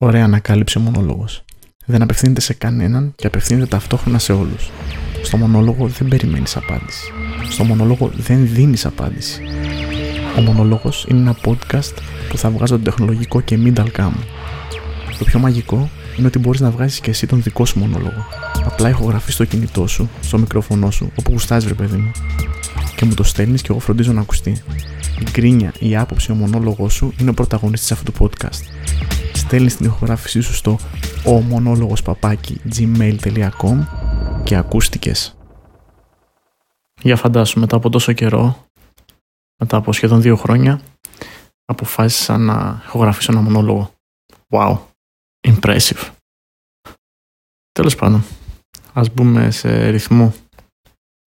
Ωραία ανακάλυψε ο μονόλογος. Δεν απευθύνεται σε κανέναν και απευθύνεται ταυτόχρονα σε όλους. Στο μονόλογο δεν περιμένεις απάντηση. Στο μονόλογο δεν δίνεις απάντηση. Ο μονόλογος είναι ένα podcast που θα βγάζω τον τεχνολογικό και middle cam. Το πιο μαγικό είναι ότι μπορείς να βγάζεις και εσύ τον δικό σου μονόλογο. Απλά ηχογραφείς στο κινητό σου, στο μικρόφωνο σου, όπου γουστάζει ρε παιδί μου. Και μου το στέλνεις και εγώ φροντίζω να ακουστεί. Η γκρίνια, η άποψη, ο μονόλογο σου είναι ο πρωταγωνιστής αυτού του podcast. Στέλνεις την ηχογράφησή σου στο ο μονόλογος παπάκι gmail.com και ακούστηκες. Για φαντάσου μετά από τόσο καιρό, μετά από σχεδόν δύο χρόνια, αποφάσισα να ηχογραφήσω ένα μονόλογο. Wow, impressive. Τέλος πάντων, ας μπούμε σε ρυθμό.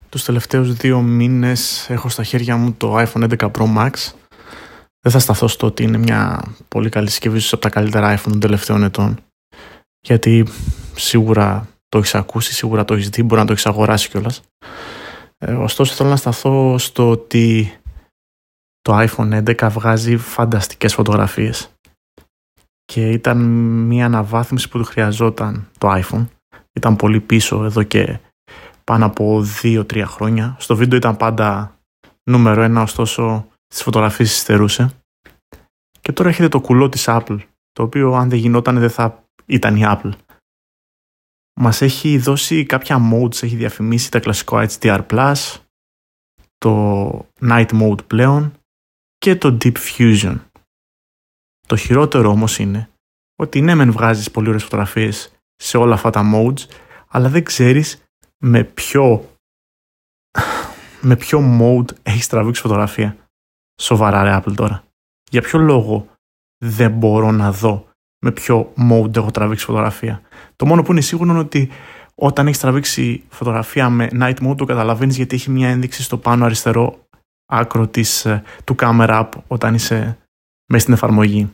Τους τελευταίους δύο μήνες έχω στα χέρια μου το iPhone 11 Pro Max. Δεν θα σταθώ στο ότι είναι μια πολύ καλή συσκευή από τα καλύτερα iPhone των τελευταίων ετών. Γιατί σίγουρα το έχεις ακούσει, σίγουρα το έχεις δει, μπορεί να το έχεις αγοράσει κιόλας. Ε, ωστόσο, θέλω να σταθώ στο ότι το iPhone 11 βγάζει φανταστικές φωτογραφίες και ήταν μια αναβάθμιση που του χρειαζόταν το iPhone. Ήταν πολύ πίσω εδώ και πάνω από 2-3 χρόνια. Στο βίντεο ήταν πάντα νούμερο ένα, ωστόσο στις φωτογραφίες υστερούσε. Και τώρα έχετε το κουλό της Apple, το οποίο αν δεν γινόταν δεν θα ήταν η Apple. Μας έχει δώσει κάποια modes, έχει διαφημίσει τα κλασικό HDR+, το Night Mode πλέον και το Deep Fusion. Το χειρότερο όμως είναι ότι ναι μεν βγάζεις πολύ ωραίες φωτογραφίες σε όλα αυτά τα modes, αλλά δεν ξέρεις με ποιο με ποιο mode έχεις τραβήξει φωτογραφία. Σοβαρά ρε Apple τώρα. Για ποιο λόγο δεν μπορώ να δω με ποιο mode έχω τραβήξει φωτογραφία. Το μόνο που είναι σίγουρο είναι ότι όταν έχεις τραβήξει φωτογραφία με night mode το καταλαβαίνεις γιατί έχει μια ένδειξη στο πάνω αριστερό άκρο της, ε, του camera app όταν είσαι μέσα στην εφαρμογή.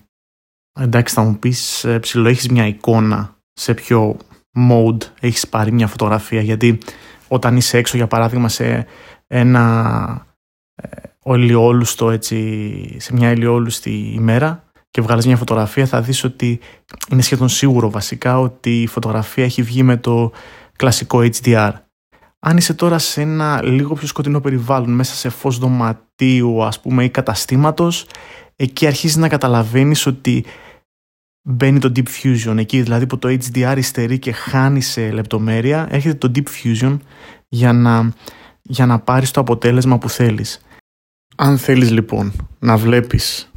Εντάξει θα μου πεις ε, ψηλό έχεις μια εικόνα σε ποιο mode έχεις πάρει μια φωτογραφία γιατί όταν είσαι έξω για παράδειγμα σε ένα ε, ολιόλουστο έτσι, σε μια ηλιόλουστη ημέρα και βγάλεις μια φωτογραφία θα δεις ότι είναι σχεδόν σίγουρο βασικά ότι η φωτογραφία έχει βγει με το κλασικό HDR. Αν είσαι τώρα σε ένα λίγο πιο σκοτεινό περιβάλλον μέσα σε φως δωματίου ας πούμε ή καταστήματος εκεί αρχίζεις να καταλαβαίνεις ότι μπαίνει το Deep Fusion εκεί δηλαδή που το HDR υστερεί και χάνει σε λεπτομέρεια έρχεται το Deep Fusion για να, για να πάρεις το αποτέλεσμα που θέλεις. Αν θέλεις λοιπόν να βλέπεις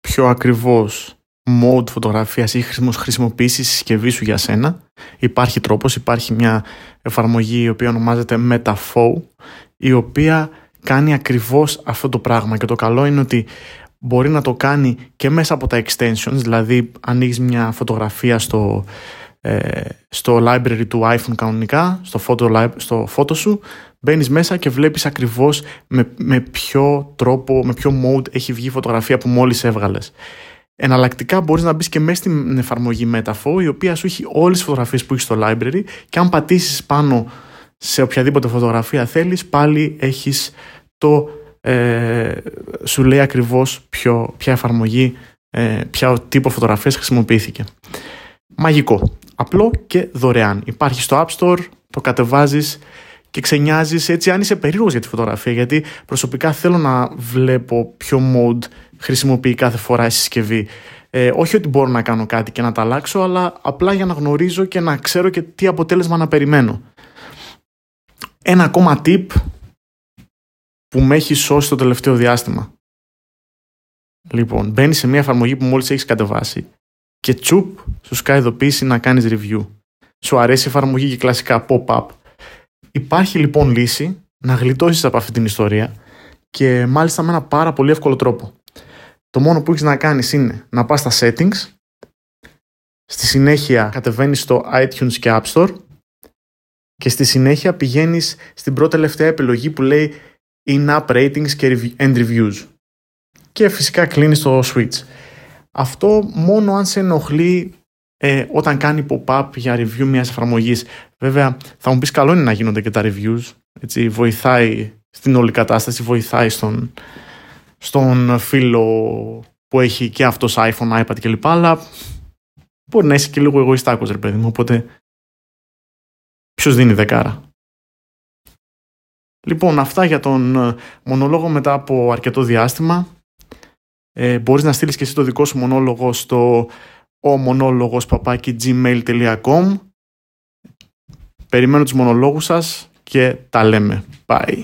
πιο ακριβώς mode φωτογραφίας ή χρησιμοποιήσεις της συσκευής σου για σένα. Υπάρχει τρόπος, υπάρχει μια εφαρμογή η οποία ονομάζεται MetaFow η οποία κάνει ακριβώς αυτό το πράγμα και το καλό είναι ότι μπορεί να το κάνει και μέσα από τα extensions δηλαδή ανοίγεις μια φωτογραφία στο, ε, στο library του iPhone κανονικά στο photo, στο photo σου μπαίνεις μέσα και βλέπεις ακριβώς με, με ποιο τρόπο, με ποιο mode έχει βγει η φωτογραφία που μόλις έβγαλες. Εναλλακτικά μπορείς να μπεις και μέσα στην εφαρμογή Metafo η οποία σου έχει όλες τις φωτογραφίες που έχεις στο library και αν πατήσεις πάνω σε οποιαδήποτε φωτογραφία θέλεις πάλι έχεις το ε, σου λέει ακριβώς ποιο, ποια εφαρμογή ε, ποια τύπο φωτογραφίας χρησιμοποιήθηκε. Μαγικό. Απλό και δωρεάν. Υπάρχει στο App Store, το κατεβάζεις και ξενιάζεις έτσι αν είσαι περίεργος για τη φωτογραφία. Γιατί προσωπικά θέλω να βλέπω ποιο mode χρησιμοποιεί κάθε φορά η συσκευή. Ε, όχι ότι μπορώ να κάνω κάτι και να τα αλλάξω, αλλά απλά για να γνωρίζω και να ξέρω και τι αποτέλεσμα να περιμένω. Ένα ακόμα tip που με έχει σώσει το τελευταίο διάστημα. Λοιπόν, μπαίνει σε μια εφαρμογή που μόλις έχεις κατεβάσει και τσουπ σου σκάει ειδοποίηση να κάνεις review. Σου αρέσει η εφαρμογή και κλασικά pop-up Υπάρχει λοιπόν λύση να γλιτώσεις από αυτή την ιστορία και μάλιστα με ένα πάρα πολύ εύκολο τρόπο. Το μόνο που έχεις να κάνεις είναι να πας στα settings, στη συνέχεια κατεβαίνεις στο iTunes και App Store και στη συνέχεια πηγαίνεις στην πρώτη τελευταία επιλογή που λέει In-App Ratings and Reviews και φυσικά κλείνεις το switch. Αυτό μόνο αν σε ενοχλεί ε, όταν κάνει pop-up για review μιας εφαρμογής. Βέβαια θα μου πεις καλό είναι να γίνονται και τα reviews, έτσι, βοηθάει στην όλη κατάσταση, βοηθάει στον, στον φίλο που έχει και αυτός iPhone, iPad κλπ. Αλλά Μπορεί να είσαι και λίγο εγωιστάκος, ρε παιδί μου, οπότε ποιος δίνει δεκάρα. Λοιπόν, αυτά για τον ε, μονολόγο μετά από αρκετό διάστημα. Ε, μπορείς να στείλεις και εσύ το δικό σου μονόλογο στο ο μονόλογος gmail.com Περιμένω τους μονολόγους σας και τα λέμε. Bye.